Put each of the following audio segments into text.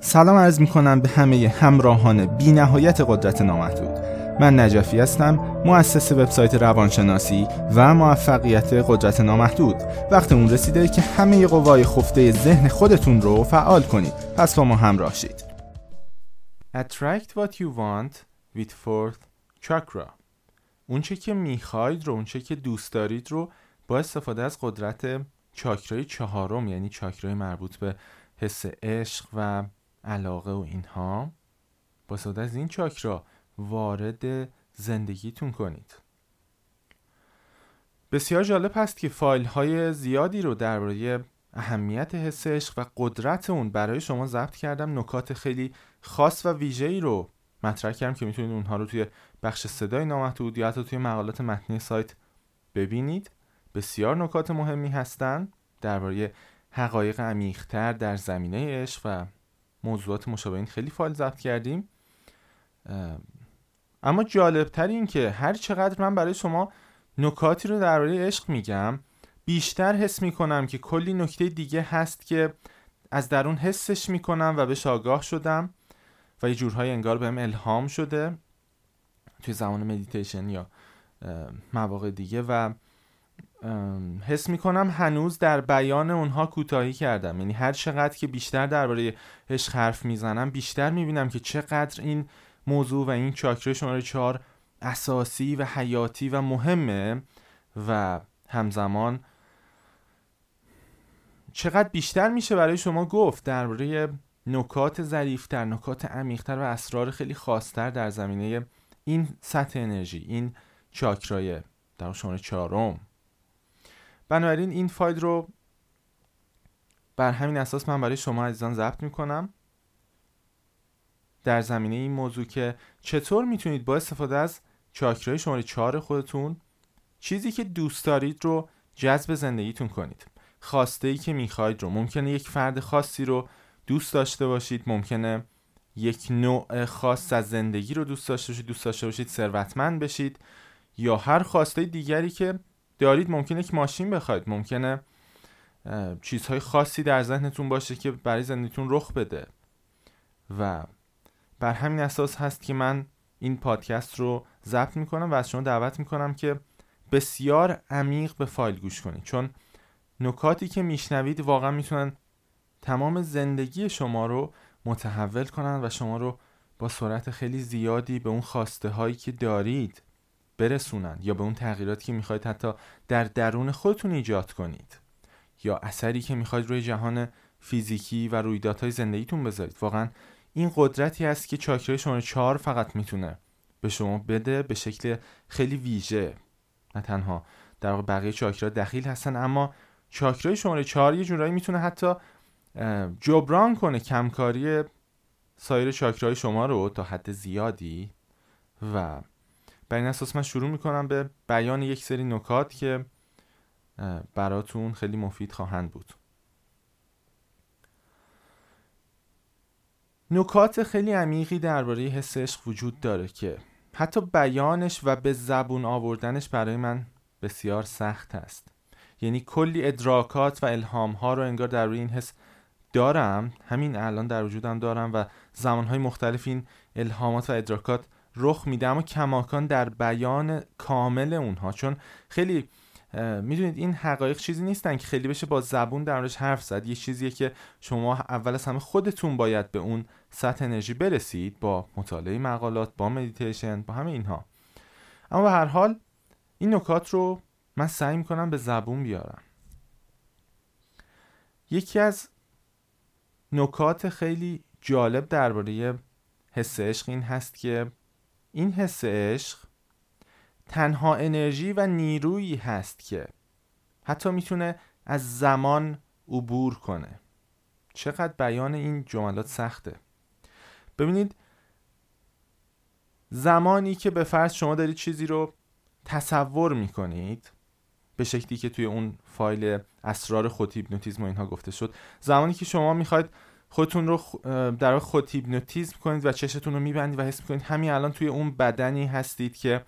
سلام عرض می کنم به همه همراهان بی نهایت قدرت نامحدود. من نجفی هستم مؤسس وبسایت روانشناسی و موفقیت قدرت نامحدود. وقت اون رسیده که همه قوای خفته ذهن خودتون رو فعال کنید. پس با ما همراه شید. Attract what you want with fourth chakra. اونچه که می‌خواید رو اونچه که دوست دارید رو با استفاده از قدرت چاکرای چهارم یعنی چاکرای مربوط به حس عشق و علاقه و اینها. با استفاده از این چاکرا وارد زندگیتون کنید. بسیار جالب هست که فایل های زیادی رو درباره اهمیت حس عشق و قدرت اون برای شما ضبط کردم. نکات خیلی خاص و ویژه‌ای رو مطرح کردم که می‌تونید اونها رو توی بخش صدای نامحدود یا حتی توی مقالات متنی سایت ببینید. بسیار نکات مهمی هستند درباره حقایق عمیقتر در زمینه عشق و موضوعات مشابه این خیلی فایل ضبط کردیم. اما جالبتر این که هر چقدر من برای شما نکاتی رو درباره عشق میگم بیشتر حس می‌کنم که کلی نکته دیگه هست که از درون حسش می‌کنم و بهش آگاه شدم و یه جورهای انگار بهم الهام شده توی زمان مدیتیشن یا مواقع دیگه و حس می‌کنم هنوز در بیان اونها کوتاهی کردم. یعنی هر چقدر که بیشتر درباره عشق حرف می‌زنم بیشتر می‌بینم که چقدر این موضوع و این چاکره شماره چهار اساسی و حیاتی و مهمه و همزمان چقدر بیشتر میشه برای شما گفت درباره نکات ظریفتر نکات عمیقتر و اسرار خیلی خاصتر در زمینه این سطح انرژی این چاکرای در شماره چهارم. بنابراین این فایل رو بر همین اساس من برای شما عزیزان ضبط می‌کنم. در زمینه این موضوع که چطور می‌تونید با استفاده از چاکرای شماره چهار خودتون چیزی که دوست دارید رو جذب زندگیتون کنید. خواسته ای که می‌خواید رو ممکنه یک فرد خاصی رو دوست داشته باشید ممکنه یک نوع خاص از زندگی رو دوست داشته باشید دوست داشته باشید ثروتمند بشید یا هر خواسته دیگری که دارید ممکنه یک ماشین بخواید. ممکنه چیزهای خاصی در ذهنتون باشه که برای زندگیتون رخ بده. و بر همین اساس هست که من این پادکست رو ضبط می‌کنم و از شما دعوت می‌کنم که بسیار عمیق به فایل گوش کنید. چون نکاتی که میشنوید واقعا می‌تونن تمام زندگی شما رو متحول کنن و شما رو با سرعت خیلی زیادی به اون خواسته هایی که دارید برسونن یا به اون تغییراتی که می‌خواید حتی در درون خودتون ایجاد کنید یا اثری که می‌خواید روی جهان فیزیکی و رویدادهای زندگیتون بذارید. واقعا این قدرتی است که چاکرای شماره چهار فقط می‌تونه به شما بده به شکل خیلی ویژه. نه تنها در واقع بقیه چاکرا دخیل هستن اما چاکرای شماره چهار یه جورایی می‌تونه حتی جبران کنه کمکاری سایر چاکرای شما رو تا حد زیادی و بر این اساس من شروع می‌کنم به بیان یک سری نکات که براتون خیلی مفید خواهند بود. نکات خیلی عمیقی درباره حس عشق وجود داره که حتی بیانش و به زبون آوردنش برای من بسیار سخت است. یعنی کلی ادراکات و الهام ها رو انگار در روی این حس دارم همین الان در وجودم دارم و زمانهای مختلف این الهامات و ادراکات رخ میده. اما کماکان در بیان کامل اونها چون خیلی می‌دونید این حقایق چیزی نیستن که خیلی بشه با زبون درش حرف زد. یه چیزیه که شما اول از همه خودتون باید به اون سطح انرژی برسید با مطالعه مقالات با مدیتیشن با همه اینها. اما به هر حال این نکات رو من سعی می‌کنم به زبون بیارم. یکی از نکات خیلی جالب درباره حس عشق این هست که این حس عشق تنها انرژی و نیرویی هست که حتی می‌تونه از زمان عبور کنه. چقدر بیان این جملات سخته. ببینید زمانی که به فرض شما دارید چیزی رو تصور می‌کنید به شکلی که توی اون فایل اسرار خود هیپنوتیزم و اینها گفته شد زمانی که شما می‌خواید خودتون رو در خود هیپنوتیزم کنید و چشتون رو میبندید و حس می‌کنید همین الان توی اون بدنی هستید که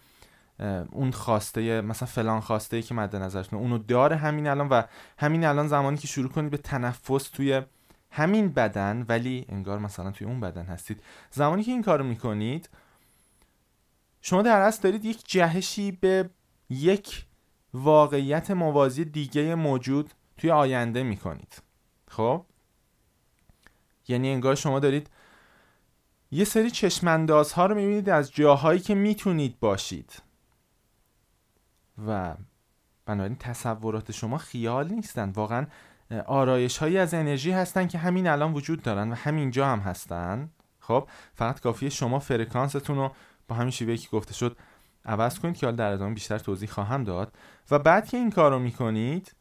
اون خواسته مثلا فلان خواسته ای که مد نظرتون اونو داره همین الان و همین الان زمانی که شروع کنید به تنفس توی همین بدن ولی انگار مثلا توی اون بدن هستید. زمانی که این کارو می‌کنید شما در اصل دارید یک جهشی به یک واقعیت موازی دیگه موجود توی آینده می‌کنید. خب؟ یعنی انگار شما دارید یه سری چشمنداز ها رو می‌بینید از جاهایی که می‌تونید باشید. و بنابراین تصورات شما خیال نیستن. واقعا آرایش هایی از انرژی هستن که همین الان وجود دارن و همینجا هم هستن. خب فقط کافیه شما فرکانستون رو با همین شیوهی که گفته شد عوض کنید که حالا در ادامه بیشتر توضیح خواهم داد. و بعد که این کار رو می‌کنید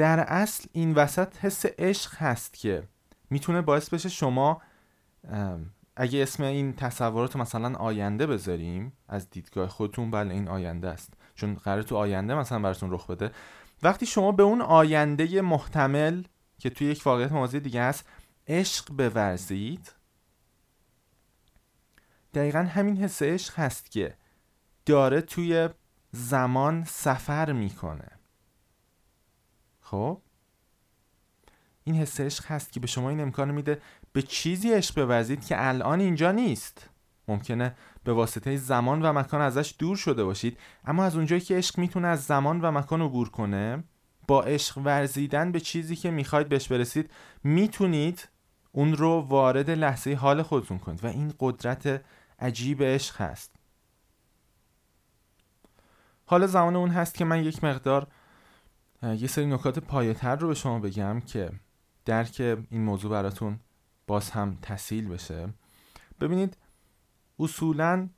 در اصل این وسط حس عشق هست که می‌تونه باعث بشه شما اگه اسم این تصورات مثلا آینده بذاریم از دیدگاه خودتون بله این آینده است. چون قرار تو آینده مثلا براتون رخ بده. وقتی شما به اون آینده محتمل که توی یک واقعیت موازی دیگه هست عشق بورزید دقیقا همین حس عشق هست که داره توی زمان سفر می‌کنه. خب؟ این حس عشق هست که به شما این امکان میده به چیزی عشق بورزید که الان اینجا نیست. ممکنه به واسطه زمان و مکان ازش دور شده باشید. اما از اونجایی که عشق می‌تونه از زمان و مکان عبور کنه با عشق ورزیدن به چیزی که می‌خواید بهش برسید می‌تونید اون رو وارد لحظه حال خودتون کنید. و این قدرت عجیب عشق هست. حالا زمان اون هست که من یک مقدار یه سری نکات پایتر رو به شما بگم که درک این موضوع براتون باز هم تسهیل بشه. ببینید اصولا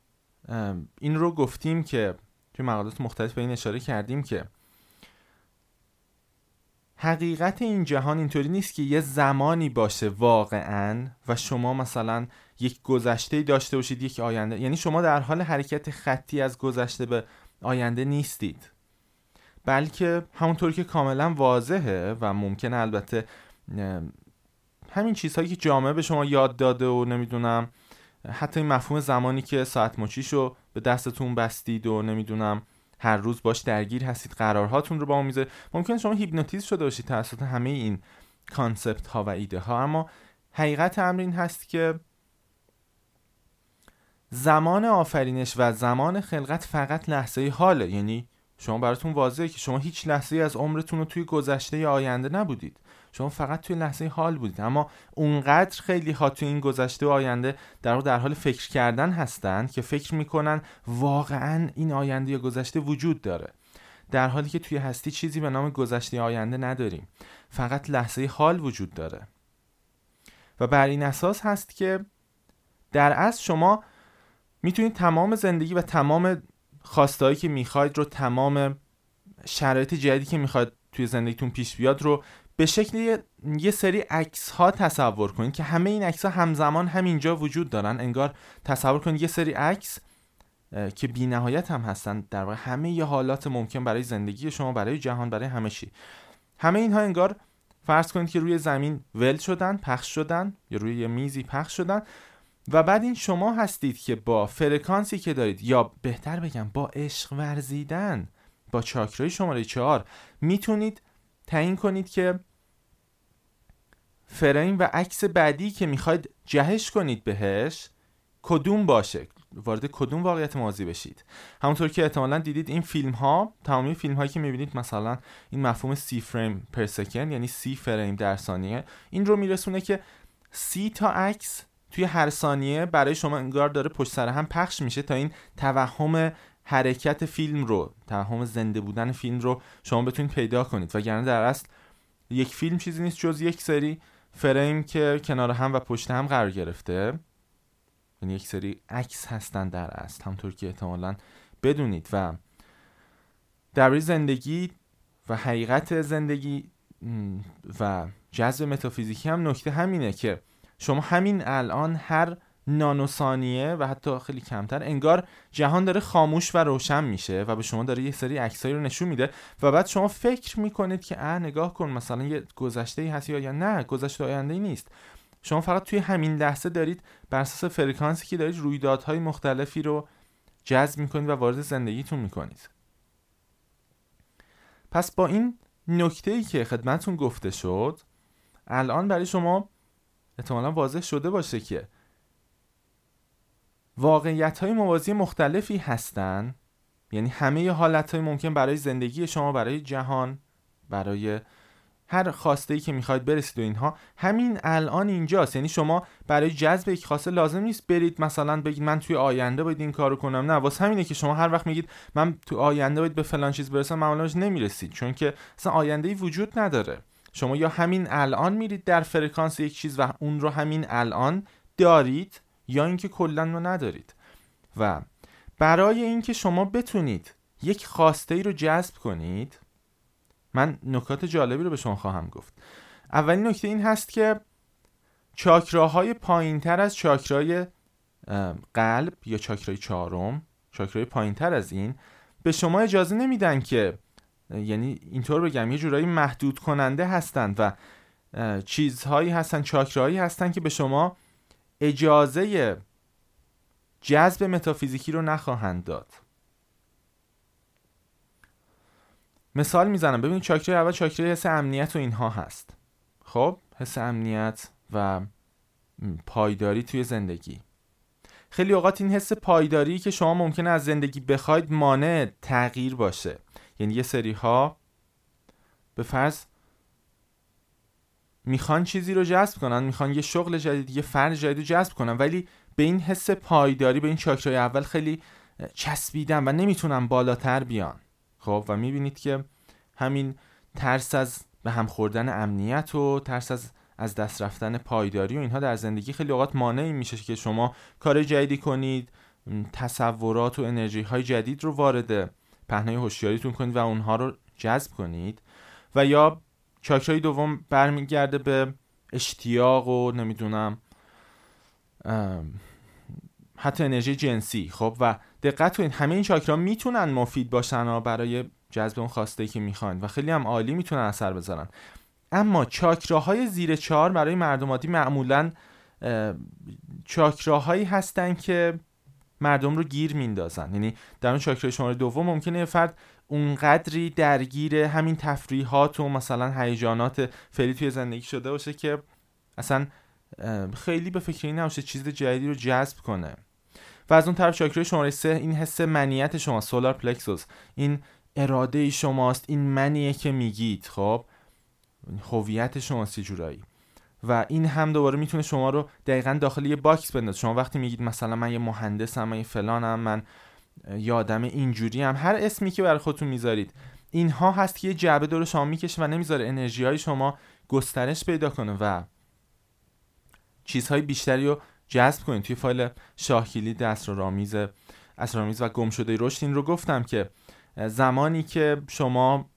این رو گفتیم که توی مقالات مختلف به این اشاره کردیم که حقیقت این جهان اینطوری نیست که یه زمانی باشه واقعا و شما مثلا یک گذشته داشته باشید یک آینده. یعنی شما در حال حرکت خطی از گذشته به آینده نیستید. بلکه همونطور که کاملا واضحه و ممکنه البته همین چیزهایی که جامعه به شما یاد داده و نمی‌دونم حتی این مفهوم زمانی که ساعت مچیشو به دستتون بستید و نمی‌دونم هر روز باش درگیر هستید قرارهاتون رو با اون میزه ممکن شما هیپنوتیزم شده باشید توسط همه این کانسپت ها و ایده ها اما حقیقت امر این هست که زمان آفرینش و زمان خلقت فقط لحظه حاله. یعنی شما براتون واضحه که شما هیچ لحظه از عمرتون رو توی گذشته یا آینده نبودید. شما فقط توی لحظه حال بودید. اما اونقدر خیلی ها توی این گذشته و آینده در در حال فکر کردن هستند که فکر می‌کنن واقعا این آینده یا گذشته وجود داره. در حالی که توی هستی چیزی به نام گذشته آینده نداریم. فقط لحظه حال وجود داره. و بر این اساس هست که در اصل شما می‌تونید تمام زندگی و تمام خواستهایی که می‌خواید رو تمام شرایط جدیدی که می‌خواید توی زندگیتون پیش بیاد رو به شکل یه سری عکس ها تصور کنید که همه این عکس ها همزمان همینجا وجود دارن. انگار تصور کنید یه سری عکس که بی نهایت هم هستن. در واقع همه یه حالات ممکن برای زندگی شما برای جهان برای همه چی. همه اینها انگار فرض کنید که روی زمین ول شدن پخش شدن یا روی یه میزی پخش شدن. و بعد این شما هستید که با فرکانسی که دارید یا بهتر بگم با عشق ورزیدن با چاکرای شماره چهار می‌تونید تعیین کنید که فریم و عکس بعدی که می‌خواید جهش کنید بهش کدوم باشه. وارد کدوم واقعیت مازی بشید. همونطور که احتمالا دیدید این فیلم ها تمامی فیلم هایی که می‌بینید مثلا این مفهوم سی فریم پر سکند یعنی سی فریم در ثانیه این رو میرسونه که سی تا عکس توی هر ثانیه برای شما انگار داره پشت سر هم پخش میشه تا این توهم حرکت فیلم رو توهم زنده بودن فیلم رو شما بتونید پیدا کنید. وگرنه در اصل یک فیلم چیزی نیست جز یک سری فریم که کنار هم و پشت هم قرار گرفته. یعنی یک سری عکس هستن در اصل همطور که احتمالا بدونید. و در زندگی و حقیقت زندگی و جذب متافیزیکی هم نکته همینه که شما همین الان هر نانوسانیه و حتی خیلی کمتر انگار جهان داره خاموش و روشن میشه و به شما داره یه سری عکسایی رو نشون میده و بعد شما فکر می‌کنید که اه نگاه کن مثلا یه گذشته ای هست یا نه گذشته آینده ای نیست. شما فقط توی همین لحظه دارید بر اساس فرکانسی که دارید رویدادهای مختلفی رو جذب می‌کنید و وارد زندگیتون می‌کنید. پس با این نکته ای که خدمتون گفته شد الان برای شما احتمالا واضح شده باشه که واقعیت های موازی مختلفی هستن. یعنی همه حالت های ممکن برای زندگی شما برای جهان برای هر خواسته ای که می‌خواید برسید و اینها. همین الان اینجاست. یعنی شما برای جذب یک خواسته لازم نیست برید مثلا بگید من توی آینده باید این کارو کنم. نه واسه همینه که شما هر وقت میگید من تو آینده باید به فلان چیز برسم معمولا نمی‌رسید. چون که اصلا آینده ای وجود نداره. شما یا همین الان میرید در فرکانس یک چیز و اون رو همین الان دارید یا اینکه کلا رو ندارید. و برای اینکه شما بتونید یک خواسته ای رو جذب کنید من نکات جالبی رو به شما خواهم گفت. اولین نکته این هست که چاکراهای پایین تر از چاکرای قلب یا چاکرای چهارم چاکرای پایین تر از این به شما اجازه نمیدن که یعنی اینطور بگم یه جورایی محدود کننده هستند و چیزهایی هستن چاکرهایی هستن که به شما اجازه جذب متافیزیکی رو نخواهند داد. مثال می‌زنم. ببینید چاکرای اول چاکرای حس امنیت و اینها هست. خب حس امنیت و پایداری توی زندگی. خیلی اوقات این حس پایداری که شما ممکنه از زندگی بخواید مانع تغییر باشه. یعنی یه سری ها به فرض می‌خوان چیزی رو جذب کنن می‌خوان یه شغل جدید یه فرد جدید رو جذب کنن ولی به این حس پایداری به این چاکرای اول خیلی چسبیدن و نمی‌تونن بالاتر بیان. خب و می‌بینید که همین ترس از به هم خوردن امنیت و ترس از از دست رفتن پایداری و اینها در زندگی خیلی اوقات مانعی میشه که شما کار جدیدی کنید تصورات و انرژی های جدید رو وارد پهنای هوشیاریتون کنید و اونها رو جذب کنید. و یا چاکرای دوم برمیگرده به اشتیاق و نمی‌دونم حتی انرژی جنسی. خب و دقت کنید همه این چاکرا می‌تونن مفید باشن برای جذب اون خواسته که می‌خواین و خیلی هم عالی می‌تونن اثر بذارن. اما چاکراهای زیر چهار برای مردم عادی معمولا چاکراهایی هستن که مردم رو گیر میندازن. یعنی در اون چاکرای شماره دوم ممکنه یه فرد اونقدری درگیر همین تفریحات و مثلا هیجانات فعلی توی زندگی شده باشه که اصلا خیلی به فکر این نباشه چیز جدیدی رو جذب کنه. و از اون طرف چاکرای شماره سه این حس منیت شما سولار پلکسوس. این اراده شماست این منیه که میگید خب؟ هویت شماست جورایی. و این هم دوباره می‌تونه شما رو دقیقا داخل یه box بندازه. شما وقتی میگید مثلا من یه مهندسم من یه فلانم من یه آدم اینجوری هم هر اسمی که برای خودتون می‌ذارید اینها هست که یه جعبه دور شما می‌کشه و نمی‌ذاره انرژی های شما گسترش پیدا کنه و چیزهای بیشتری رو جذب کنید. توی فایل شاهکلید اسرارآمیز اسرارآمیز و گم شده رشد این رو گفتم که زمانی که شما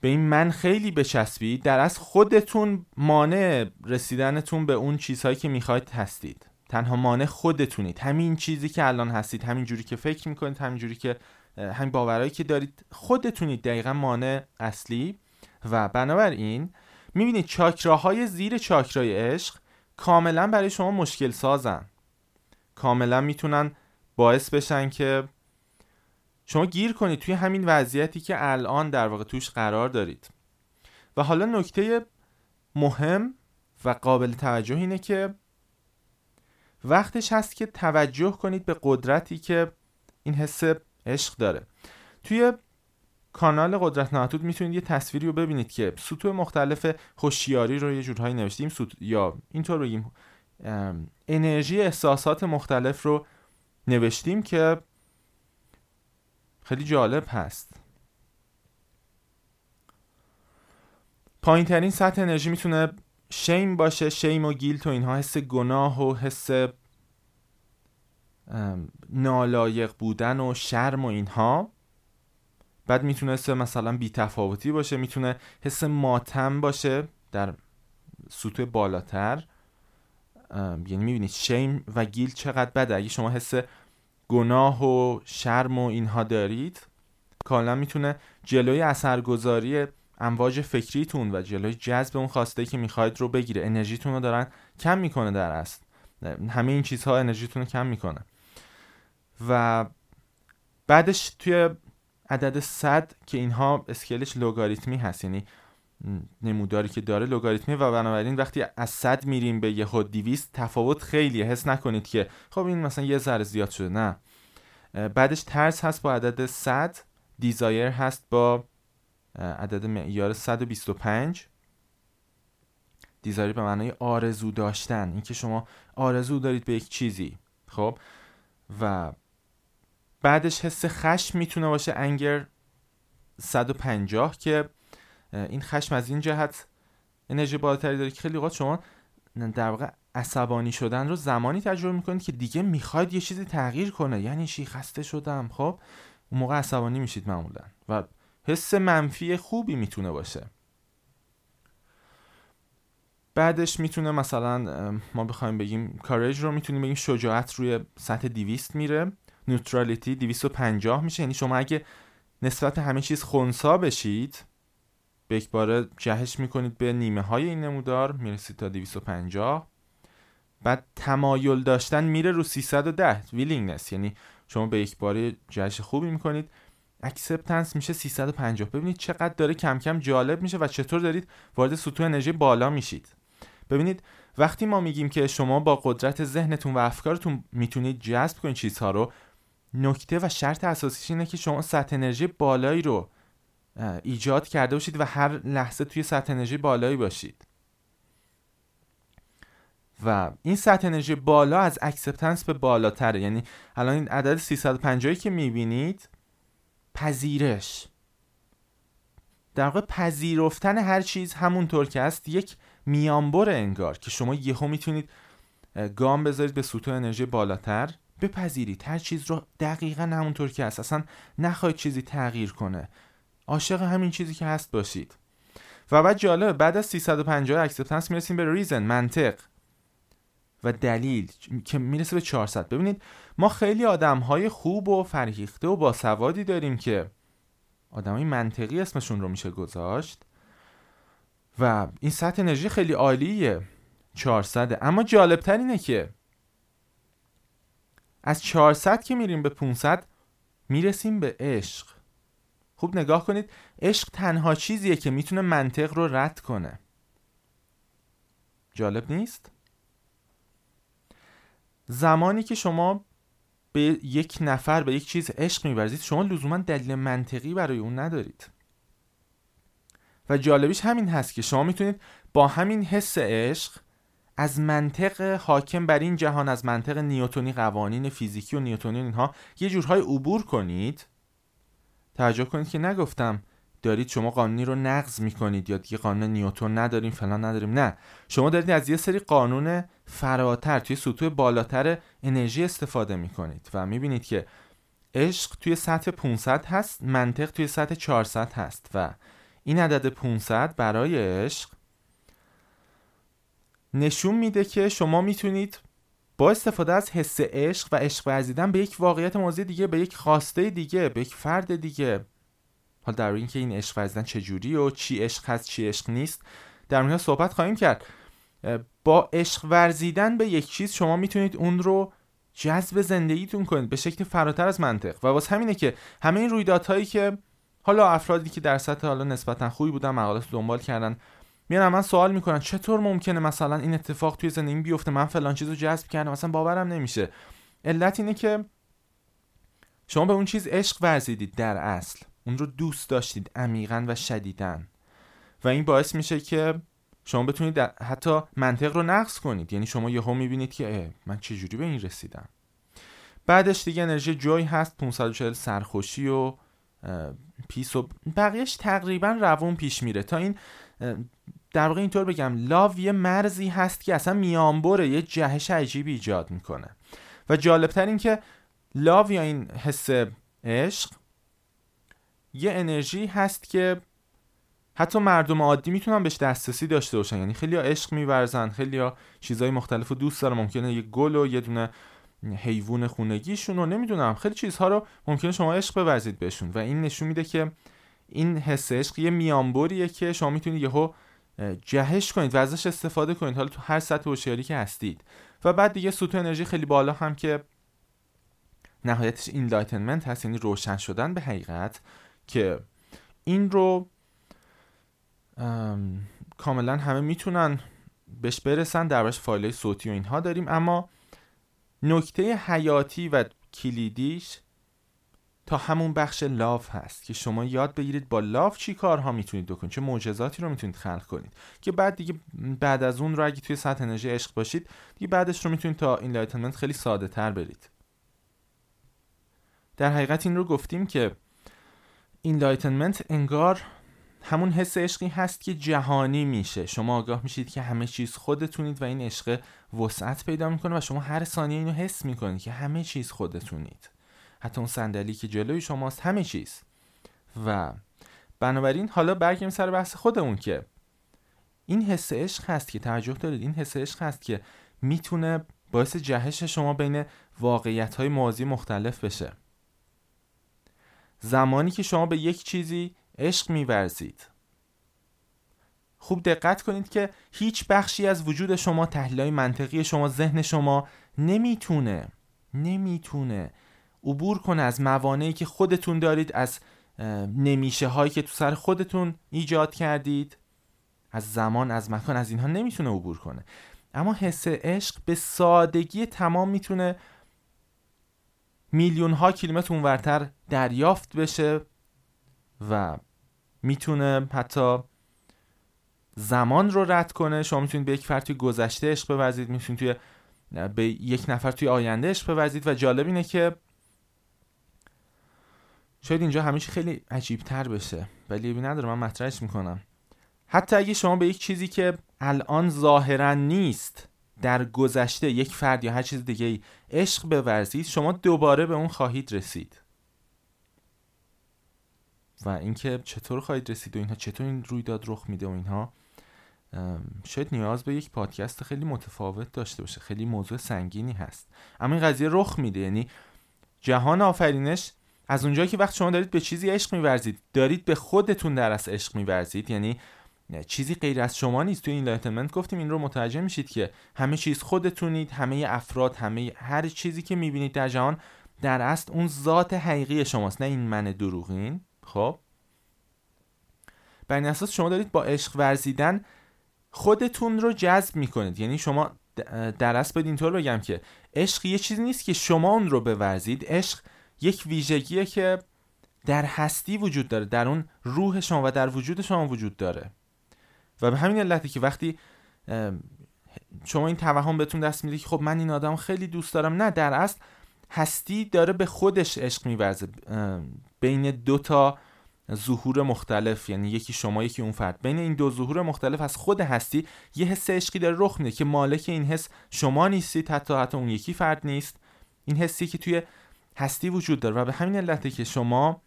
به این من خیلی بچسبید در از خودتون مانع رسیدنتون به اون چیزهایی که می‌خواید هستید. تنها مانع خودتونید. همین چیزی که الان هستید همین جوری که فکر می‌کنید همین جوری که همین باورهایی که دارید خودتونید دقیقا مانع اصلی. و بنابراین می‌بینید چاکراهای زیر چاکرای عشق کاملا برای شما مشکل سازن کاملا می‌تونن باعث بشن که شما گیر کنید توی همین وضعیتی که الان در واقع توش قرار دارید. و حالا نکته مهم و قابل توجه اینه که وقتش هست که توجه کنید به قدرتی که این حس عشق داره. توی کانال قدرت ناتود می‌تونید یه تصویری رو ببینید که سطوح مختلف هوشیاری رو یه جورهایی نوشتیم یا اینطور بگیم انرژی احساسات مختلف رو نوشتیم که خیلی جالب هست. پایین ترین سطح انرژی می‌تونه شیم باشه شیم و گیلت و اینها. حس گناه و حس نالایق بودن و شرم و اینها. بعد می‌تونه حس مثلا بیتفاوتی باشه می‌تونه حس ماتم باشه در سطوح بالاتر. یعنی می‌بینید شیم و گیل چقدر بده. اگه شما حس گناه و شرم و اینها دارید کاملا می‌تونه جلوی اثرگذاری امواج فکریتون و جلوی جذب اون خواسته که می‌خواید رو بگیره. انرژیتون رو دارن کم می‌کنه در اصل. همه این چیزها انرژیتون رو کم می‌کنه. و بعدش توی عدد 100 که اینها اسکیلش لوگاریتمی هست یعنی نموداری که داره لوگاریتمی و بنابراین وقتی از 100 میریم به یه 200 تفاوت خیلی حس نکنید که خب این مثلا یه ذره زیاد شده. نه. بعدش ترس هست با عدد 100 دیزایر هست با عدد معیار 125 دیزایر به معنای آرزو داشتن. اینکه شما آرزو دارید به یک چیزی. خب؟ و بعدش حس خشم می‌تونه باشه. انگر 150 که این خشم از این جهت انرژی بالاتری داره که خیلی اوقات شما در واقع عصبانی شدن رو زمانی تجربه می‌کنید که دیگه می‌خواید یه چیزی تغییر کنه. یعنی شی خسته شدم. خب اون موقع عصبانی میشید معمولا و حس منفی خوبی می‌تونه باشه. بعدش می‌تونه مثلا ما بخوایم بگیم کارج رو می‌تونیم بگیم شجاعت روی سطح 200 میره. neutrality 250 میشه. یعنی شما اگه نسبت همه چیز خونسا بشید به یک باره جهش می‌کنید به نیمه های این نمودار می‌رسید تا 250 بعد تمایل داشتن میره رو 310 willingness. یعنی شما به یک باره جهش خوبی می‌کنید. acceptance میشه 350 ببینید چقدر داره کم کم جالب میشه و چطور دارید وارد سطوح انرژی بالا میشید. ببینید وقتی ما میگیم که شما با قدرت ذهنتون و افکارتون می‌تونید جذب کنید چیزها رو نکته و شرط اساسیش اینه که شما سطح انرژی بالایی رو ایجاد کرده باشید و هر لحظه توی سطح انرژی بالایی باشید. و این سطح انرژی بالا از acceptance به بالاتره. یعنی الان این عدد 350 که می‌بینید پذیرش. در واقع پذیرفتن هر چیز همونطور که است یک میانبر انگار که شما یهو می‌تونید گام بذارید به سطوح انرژی بالاتر بپذیرید. هر چیز رو دقیقا همونطور که هست. اصلا نخواهید چیزی تغییر کنه. عاشق همین چیزی که هست باشید. و بعد جالبه بعد از 350 acceptance می‌رسیم به reason منطق و دلیل که می‌رسه به 400 ببینید ما خیلی آدم های خوب و فرهیخته و باسوادی داریم که آدمای منطقی اسمشون رو میشه گذاشت و این سطح انرژی خیلی عالیه. 400 اما جالبتر اینه که از 400 که میریم به 500 می‌رسیم به عشق. خوب نگاه کنید عشق تنها چیزیه که می‌تونه منطق رو رد کنه. جالب نیست؟ زمانی که شما به یک نفر به یک چیز عشق میورزید شما لزوما دلیل منطقی برای اون ندارید. و جالبیش همین هست که شما می‌تونید با همین حس عشق از منطق حاکم بر این جهان از منطق نیوتونی قوانین فیزیکی و نیوتونی اینها یه جورهای عبور کنید. توجه کنید که نگفتم دارید شما قانونی رو نقض می‌کنید یا دیگه قانون نیوتون نداریم فلان نداریم نه. شما دارید از یه سری قانون فراتر توی سطوح بالاتر انرژی استفاده می‌کنید و می‌بینید که عشق توی سطح 500 هست منطق توی سطح 400 هست و این عدد 500 برای عشق نشون میده که شما می‌تونید با استفاده از حس عشق و عشق ورزیدن به یک واقعیت موضوع دیگه به یک خواسته دیگه به یک فرد دیگه. حال در اینکه این عشق ورزیدن چجوری و چی عشق هست چی عشق نیست در مورد صحبت خواهیم کرد. با عشق ورزیدن به یک چیز شما می‌تونید اون رو جذب زندگیتون کنید به شکل فراتر از منطق. و واسه همینه که همه این رویدادهایی که حالا افرادی که در سطح حالا نسبتا خوبی بودن مقالات دنبال کردن میان من سوال می‌کنن چطور ممکنه مثلا این اتفاق توی زندگی بیفته؟ من فلان چیزو جذب کردم مثلا باورم نمیشه. علت اینه که شما به اون چیز عشق ورزیدید در اصل. اون رو دوست داشتید عمیقا و شدیدن و این باعث میشه که شما بتونید حتی منطق رو نقص کنید. یعنی شما یهو می‌بینید که من چجوری به این رسیدم؟ بعدش دیگه انرژی جوی هست 540 سرخوشی و پیس و بقیهش تقریبا روون پیش میره. تا این در واقع اینطور بگم لاو یه مرزی هست که اصلا میانبره یه جهش عجیبی ایجاد می‌کنه. و جالبتر این که لاو یا این حس عشق یه انرژی هست که حتی مردم عادی می‌تونن بهش دسترسی داشته باشن. یعنی خیلی عشق میورزن خیلی چیزهای مختلف دوست دارن. ممکنه یه گل و یه دونه حیوان خونگیشون رو نمی‌دونم خیلی چیزها رو ممکنه شما عشق بورزید بهشون. و این نشون میده که این حس عشق یه میانبریه که شما می‌تونید یهو جهش کنید و ازش استفاده کنید. حالا تو هر سطح هوشیاری که هستید. و بعد دیگه سطوح انرژی خیلی بالا هم که نهایتش enlightenment هست یعنی روشن شدن به حقیقت که این رو کاملا همه می‌تونن بهش برسن دربارش فایل صوتی و اینها داریم. اما نکته حیاتی و کلیدیش تا همون بخش لاف هست که شما یاد بگیرید با لاف چی کارها می‌تونید بکنید چه معجزاتی رو می‌تونید خلق کنید. که بعد دیگه بعد از اون رو اگه توی سطح انرژی عشق باشید دیگه بعدش رو می‌تونید تا این خیلی ساده تر برید. در حقیقت این رو گفتیم که enlightenment انگار همون حس عشقی هست که جهانی میشه. شما آگاه میشید که همه چیز خودتونید و این عشق وسعت پیدا می‌کنه و شما هر ثانیه اینو حس می‌کنید که همه چیز خودتونید. حتی اون صندلی که جلوی شماست همه چیز. و بنابراین حالا برگردیم سر بحث خودمون که این حس عشق هست که توجه دارید. این حس عشق هست که می‌تونه باعث جهش شما بین واقعیت های موازی مختلف بشه. زمانی که شما به یک چیزی عشق میورزید خوب دقت کنید که هیچ بخشی از وجود شما تحلیل منطقی شما ذهن شما نمی‌تونه نمی‌تونه عبور کنه از موانعی که خودتون دارید از نمیشه هایی که تو سر خودتون ایجاد کردید. از زمان از مکان از اینها نمی‌تونه عبور کنه. اما حس عشق به سادگی تمام می‌تونه میلیون ها کیلومتر اونورتر دریافت بشه و می‌تونه حتی زمان رو رد کنه. شما می‌تونید به یک فرد توی گذشته عشق بورزید می‌تونید توی به یک نفر توی آینده عشق بورزید و جالب اینه که شاید اینجا همیشه خیلی عجیب تر بشه ولی بی نداره من مطرحش می‌کنم. حتی اگه شما به یک چیزی که الان ظاهرا نیست در گذشته یک فرد یا هر چیز دیگه ای عشق بورزید شما دوباره به اون خواهید رسید. و اینکه چطور خواهید رسید و اینها چطور این رویداد رخ میده و اینها شاید نیاز به یک پادکست خیلی متفاوت داشته باشه خیلی موضوع سنگینی هست. اما این قضیه رخ میده یعنی جهان آفرینش از اونجایی که وقت شما دارید به چیزی عشق میورزید دارید به خودتون در از عشق میورزید یعنی چیزی غیر از شما نیست. تو این لایتمنت گفتیم این رو متوجه میشید که همه چیز خودتونید همه افراد همه هر چیزی که می‌بینید در جهان در اصل اون ذات حقیقی شماست نه این من دروغین. خب؟ بر اساس شما دارید با عشق ورزیدن خودتون رو جذب می‌کنید. یعنی شما در اصل باید اینطور بگم که عشق یه چیزی نیست که شما اون رو بورزید. عشق یک ویژگیه که در هستی وجود داره در اون روح شما و در وجود شما وجود داره. و به همین علتی که وقتی شما این توهم بهتون دست میده که خب من این آدم خیلی دوست دارم نه در اصل هستی داره به خودش عشق میورزه. بین دو تا ظهور مختلف یعنی یکی شما یکی اون فرد. بین این دو ظهور مختلف از خود هستی یه حس عشقی داره رخ میده که مالک این حس شما نیستید حتی حتی اون یکی فرد نیست. این حسی که توی هستی وجود داره و به همین علته که شما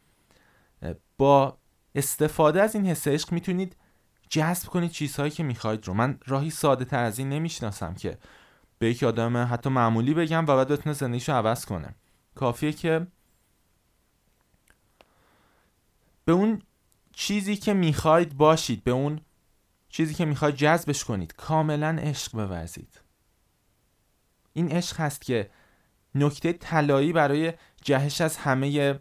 با استفاده از این حس عشق می‌تونید جذب کنید چیزهایی که می‌خواید رو. من راهی ساده تر از این نمی‌شناسم که به یک آدم حتی معمولی بگم و بعد بتونه زندگیشو عوض کنه. کافیه که به اون چیزی که می‌خواید باشید به اون چیزی که می‌خواید جذبش کنید. کاملا عشق بورزید. این عشق هست که نکته طلایی برای جهش از همه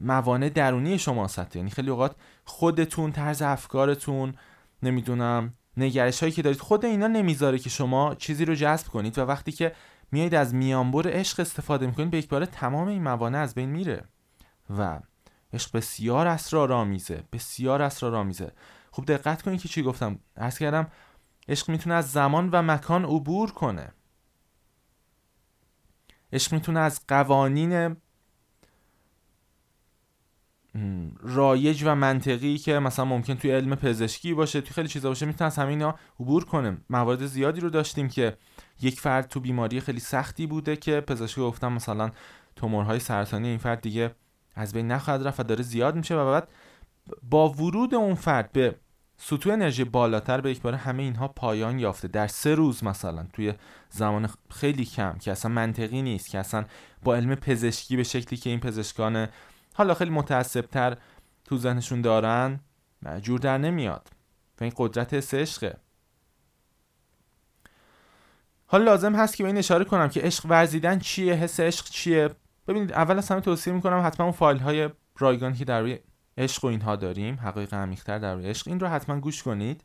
موانع درونی شما هست یعنی خیلی اوقات خودتون طرز افکارتون نمی‌دونم نگرش هایی که دارید خود اینا نمی‌ذاره که شما چیزی رو جذب کنید و وقتی که میایید از میانبر عشق استفاده می‌کنید به یک باره تمام این موانع از بین میره و عشق بسیار اسرارآمیزه بسیار اسرارآمیزه. خوب دقت کنید که چی گفتم. عرض کردم عشق می‌تونه از زمان و مکان عبور کنه. عشق می‌تونه از قوانین رایج و منطقی که مثلا ممکن توی علم پزشکی باشه توی خیلی چیزا باشه می‌تونه از همین عبور کنه. موارد زیادی رو داشتیم که یک فرد تو بیماری خیلی سختی بوده که پزشکی گفتم مثلا تومورهای سرطانی این فرد دیگه از بین نخواهد رفت و داره زیاد میشه و بعد با ورود اون فرد به سطوح انرژی بالاتر به یک بار همه اینها پایان یافته. در سه روز مثلا توی زمان خیلی کم که اصلا منطقی نیست که اصلا با علم پزشکی به شکلی که این پزشکان حالا خیلی متعصبتر تو ذهنشون دارن جور در نمیاد. و این قدرت حس عشقه. حالا لازم هست که به این اشاره کنم که عشق ورزیدن چیه؟ حس عشق چیه؟ ببینید اول از همه توصیه می‌کنم حتما اون فایل های رایگان که در روی عشق و اینها داریم. حقایق عمیق‌تر در عشق. این رو حتما گوش کنید.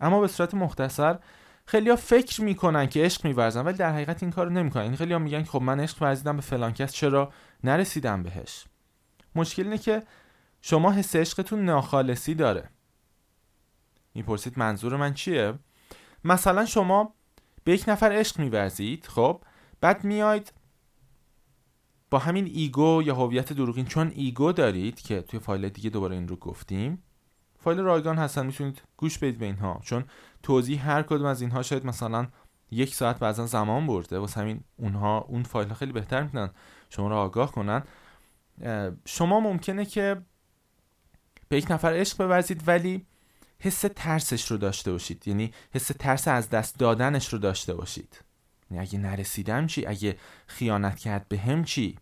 اما به صورت مختصر خیلی ها فکر می‌کنن که عشق میورزن ولی در حقیقت این کارو نمی‌کنن. این خیلی ها میگن خب من عشق ورزیدم به فلان کس چرا نرسیدم بهش؟ مشکل اینه که شما حس عشقتون ناخالصی داره. می‌پرسید منظور من چیه؟ مثلا شما به یک نفر عشق میورزید خب؟ بعد میاید با همین ego یا هویت دروغین چون ego دارید که توی فایل دیگه دوباره این رو گفتیم فایل رایگان هستن می‌تونید گوش بدید به اینها. چون توضیح هر کدوم از اینها شاید مثلا یک ساعت بعضا زمان برده. واسه همین اونها اون فایل ها خیلی بهتر می‌تونن شما رو آگاه کنن. شما ممکنه که به یک نفر عشق بورزید ولی حس ترسش رو داشته باشید. یعنی حس ترس از دست دادنش رو داشته باشید. یعنی اگه نرسیدم چی؟ اگه خیانت کرد به هم چی؟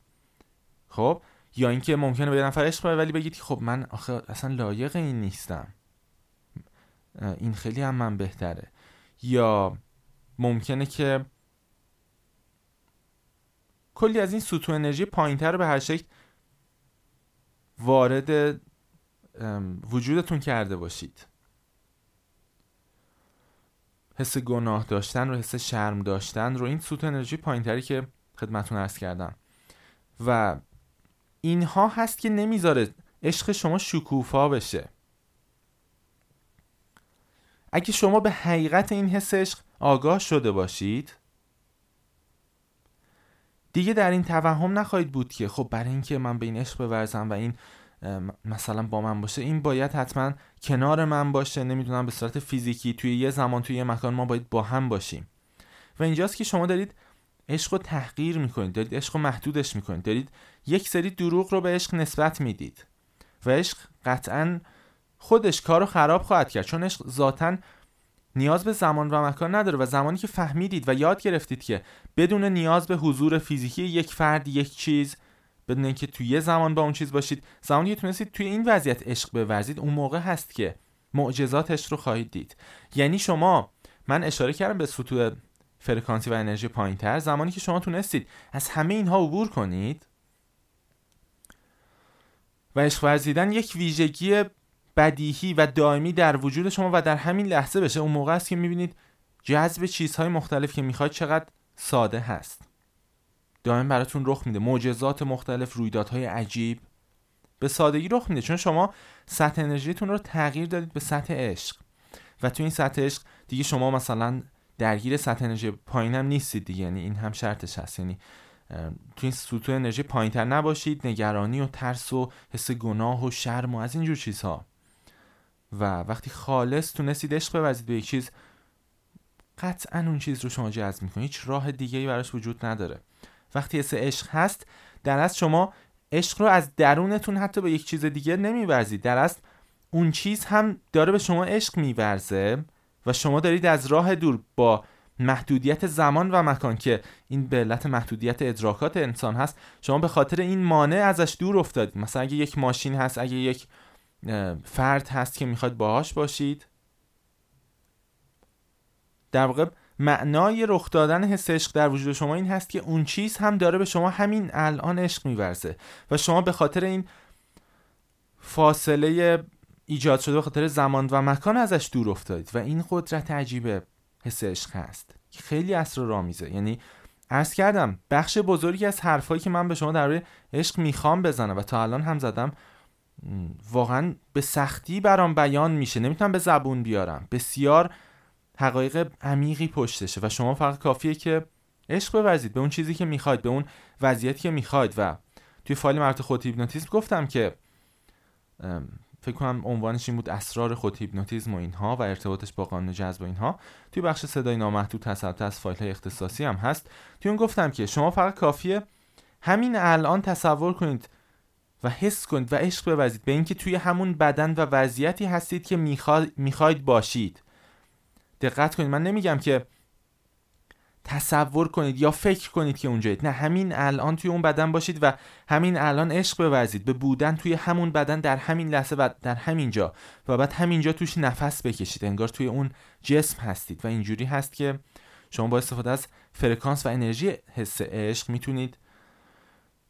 خب یا اینکه ممکنه به نفر عشق ولی بگید خب من آخه اصلا لایق این نیستم. این خیلی هم من بهتره. یا ممکنه که کلی از این سوتو انرژی پایینتر رو به هر شکل وارد وجودتون کرده باشید. حس گناه داشتن رو حس شرم داشتن رو این سوت انرژی پایینتری که خدمتون ارز کردم. و اینها هست که نمی‌ذاره عشق شما شکوفا بشه. اگه شما به حقیقت این حس عشق آگاه شده باشید دیگه در این توهم نخواهید بود که خب برای اینکه من به این عشق بورزم و این مثلا با من باشه این باید حتما کنار من باشه نمی‌دونم به صورت فیزیکی توی یه زمان توی یه مکان ما باید با هم باشیم. و اینجاست که شما دارید عشق رو تحقیر می‌کنید دارید عشق رو محدودش می‌کنید دارید یک سری دروغ رو به عشق نسبت می‌دید و عشق قطعا خودش کار رو خراب خواهد کرد چون عشق ذاتا نیاز به زمان و مکان نداره و زمانی که فهمیدید و یاد گرفتید که بدون نیاز به حضور فیزیکی یک فرد یک چیز بدون اینکه توی یه زمان با اون چیز باشید زمانی که تونستید توی این وضعیت عشق بورزید اون موقع هست که معجزاتش رو خواهید دید. یعنی شما من اشاره کردم به سطوح فرکانسی و انرژی پایین تر زمانی که شما تونستید از همه اینها عبور کنید و عشق ورزیدن یک ویژگی بدیهی و دائمی در وجود شما و در همین لحظه بشه. اون موقع است که می‌بینید جذب چیزهای مختلف که می‌خواید چقدر ساده هست. دائم براتون رخ میده. معجزات مختلف رویدادهای عجیب. به سادگی رخ میده. چون شما سطح انرژیتون رو تغییر دادید به سطح عشق. و تو این سطح عشق دیگه شما مثلا درگیر سطح انرژی پایین هم نیستید دیگه. یعنی این هم شرطش هست. یعنی تو این سطوح انرژی پایینتر نباشید نگرانی و ترس و حس گناه و شرم و از اینجور چیزها. و وقتی خالص تونستید عشق بورزید به یک چیز قطعا اون چیز رو شما جذب می‌کنید. هیچ راه دیگه ای براش وجود نداره. وقتی حس عشق هست در از شما عشق رو از درونتون حتی به یک چیز دیگه نمیورزید. در از اون چیز هم داره به شما عشق میورزه و شما دارید از راه دور با محدودیت زمان و مکان که این به علت محدودیت ادراکات انسان هست. شما به خاطر این مانع ازش دور افتادید. مثلا اگه یک ماشین هست اگه یک فرد هست که می‌خواد باهاش باشید. در واقع معنای رخ دادن حس عشق در وجود شما این هست که اون چیز هم داره به شما همین الان عشق میورزه. و شما به خاطر این فاصله ایجاد شده به خاطر زمان و مکان ازش دور افتادید. و این قدرت عجیب حس عشق هست. که خیلی اسرارآمیزه. یعنی عرض کردم بخش بزرگی از حرفایی که من به شما در روی عشق می‌خوام بزنم و تا الان هم زدم واقعا به سختی برام بیان میشه. نمی‌تونم به زبون بیارم. بسیار حقایق عمیقی پشتشه و شما فقط کافیه که عشق بورزید. به اون چیزی که می‌خواید به اون وضعیتی که می‌خواید. و توی فایل مرت خود هیپنوتیزم گفتم که فکر کنم عنوانش این بود اسرار خود هیپنوتیزم و اینها و ارتباطش با قانون جذب و اینها. توی بخش صدای نامحدود تسلط از فایل های اختصاصی هم هست. توی اون گفتم که شما فقط کافیه همین الان تصور کنید و حس کنید و عشق بورزید به اینکه توی همون بدن و وضعیتی هستید که می‌خواید باشید. دقت کنید. من نمیگم که تصور کنید یا فکر کنید که اونجایید. نه همین الان توی اون بدن باشید و همین الان عشق بورزید. به بودن توی همون بدن در همین لحظه و در همین جا. و بعد همینجا توش نفس بکشید. انگار توی اون جسم هستید. و اینجوری هست که شما با استفاده از فرکانس و انرژی حس عشق می‌تونید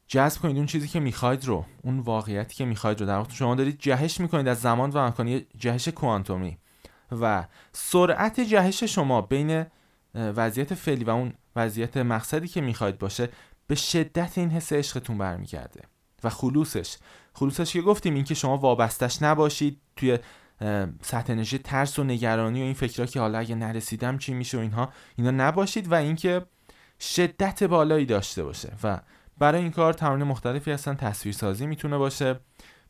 جذب کنید اون چیزی که می‌خواید رو اون واقعیتی که می‌خواید رو. در واقع شما دارید جهش می‌کنید از زمان و مکان جهش کوانتومی. و سرعت جهش شما بین وضعیت فعلی و اون وضعیت مقصدی که می‌خواید باشه به شدت این حس عشقتون برمیگرده و خلوصش. خلوصش که گفتیم اینکه شما وابستش نباشید توی سطح انرژی ترس و نگرانی و این فکرها که حالا اگه نرسیدم چی میشه و اینها اینا نباشید و اینکه شدت بالایی داشته باشه و برای این کار تمرین مختلفی هستن تصویرسازی می‌تونه باشه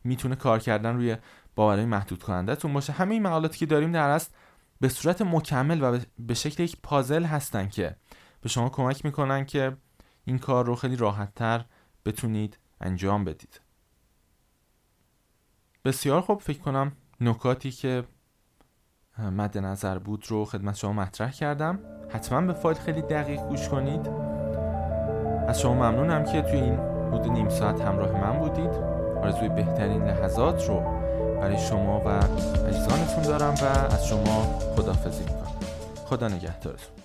می‌تونه کار کردن روی باورهای محدود کنندهتون باشه. همه این مقالاتی که داریم در است به صورت مکمل و به شکل یک پازل هستن که به شما کمک می‌کنن که این کار رو خیلی راحتتر بتونید انجام بدید. بسیار خوب. فکر کنم نکاتی که مد نظر بود رو خدمت شما مطرح کردم. حتما به فایل خیلی دقیق گوش کنید. از شما ممنونم که توی این حدود نیم ساعت همراه من بودید. آرزوی بهترین لحظات رو برای شما و عزیزانتون دارم و از شما خدافزی می‌کنم. خدا نگهدارتون.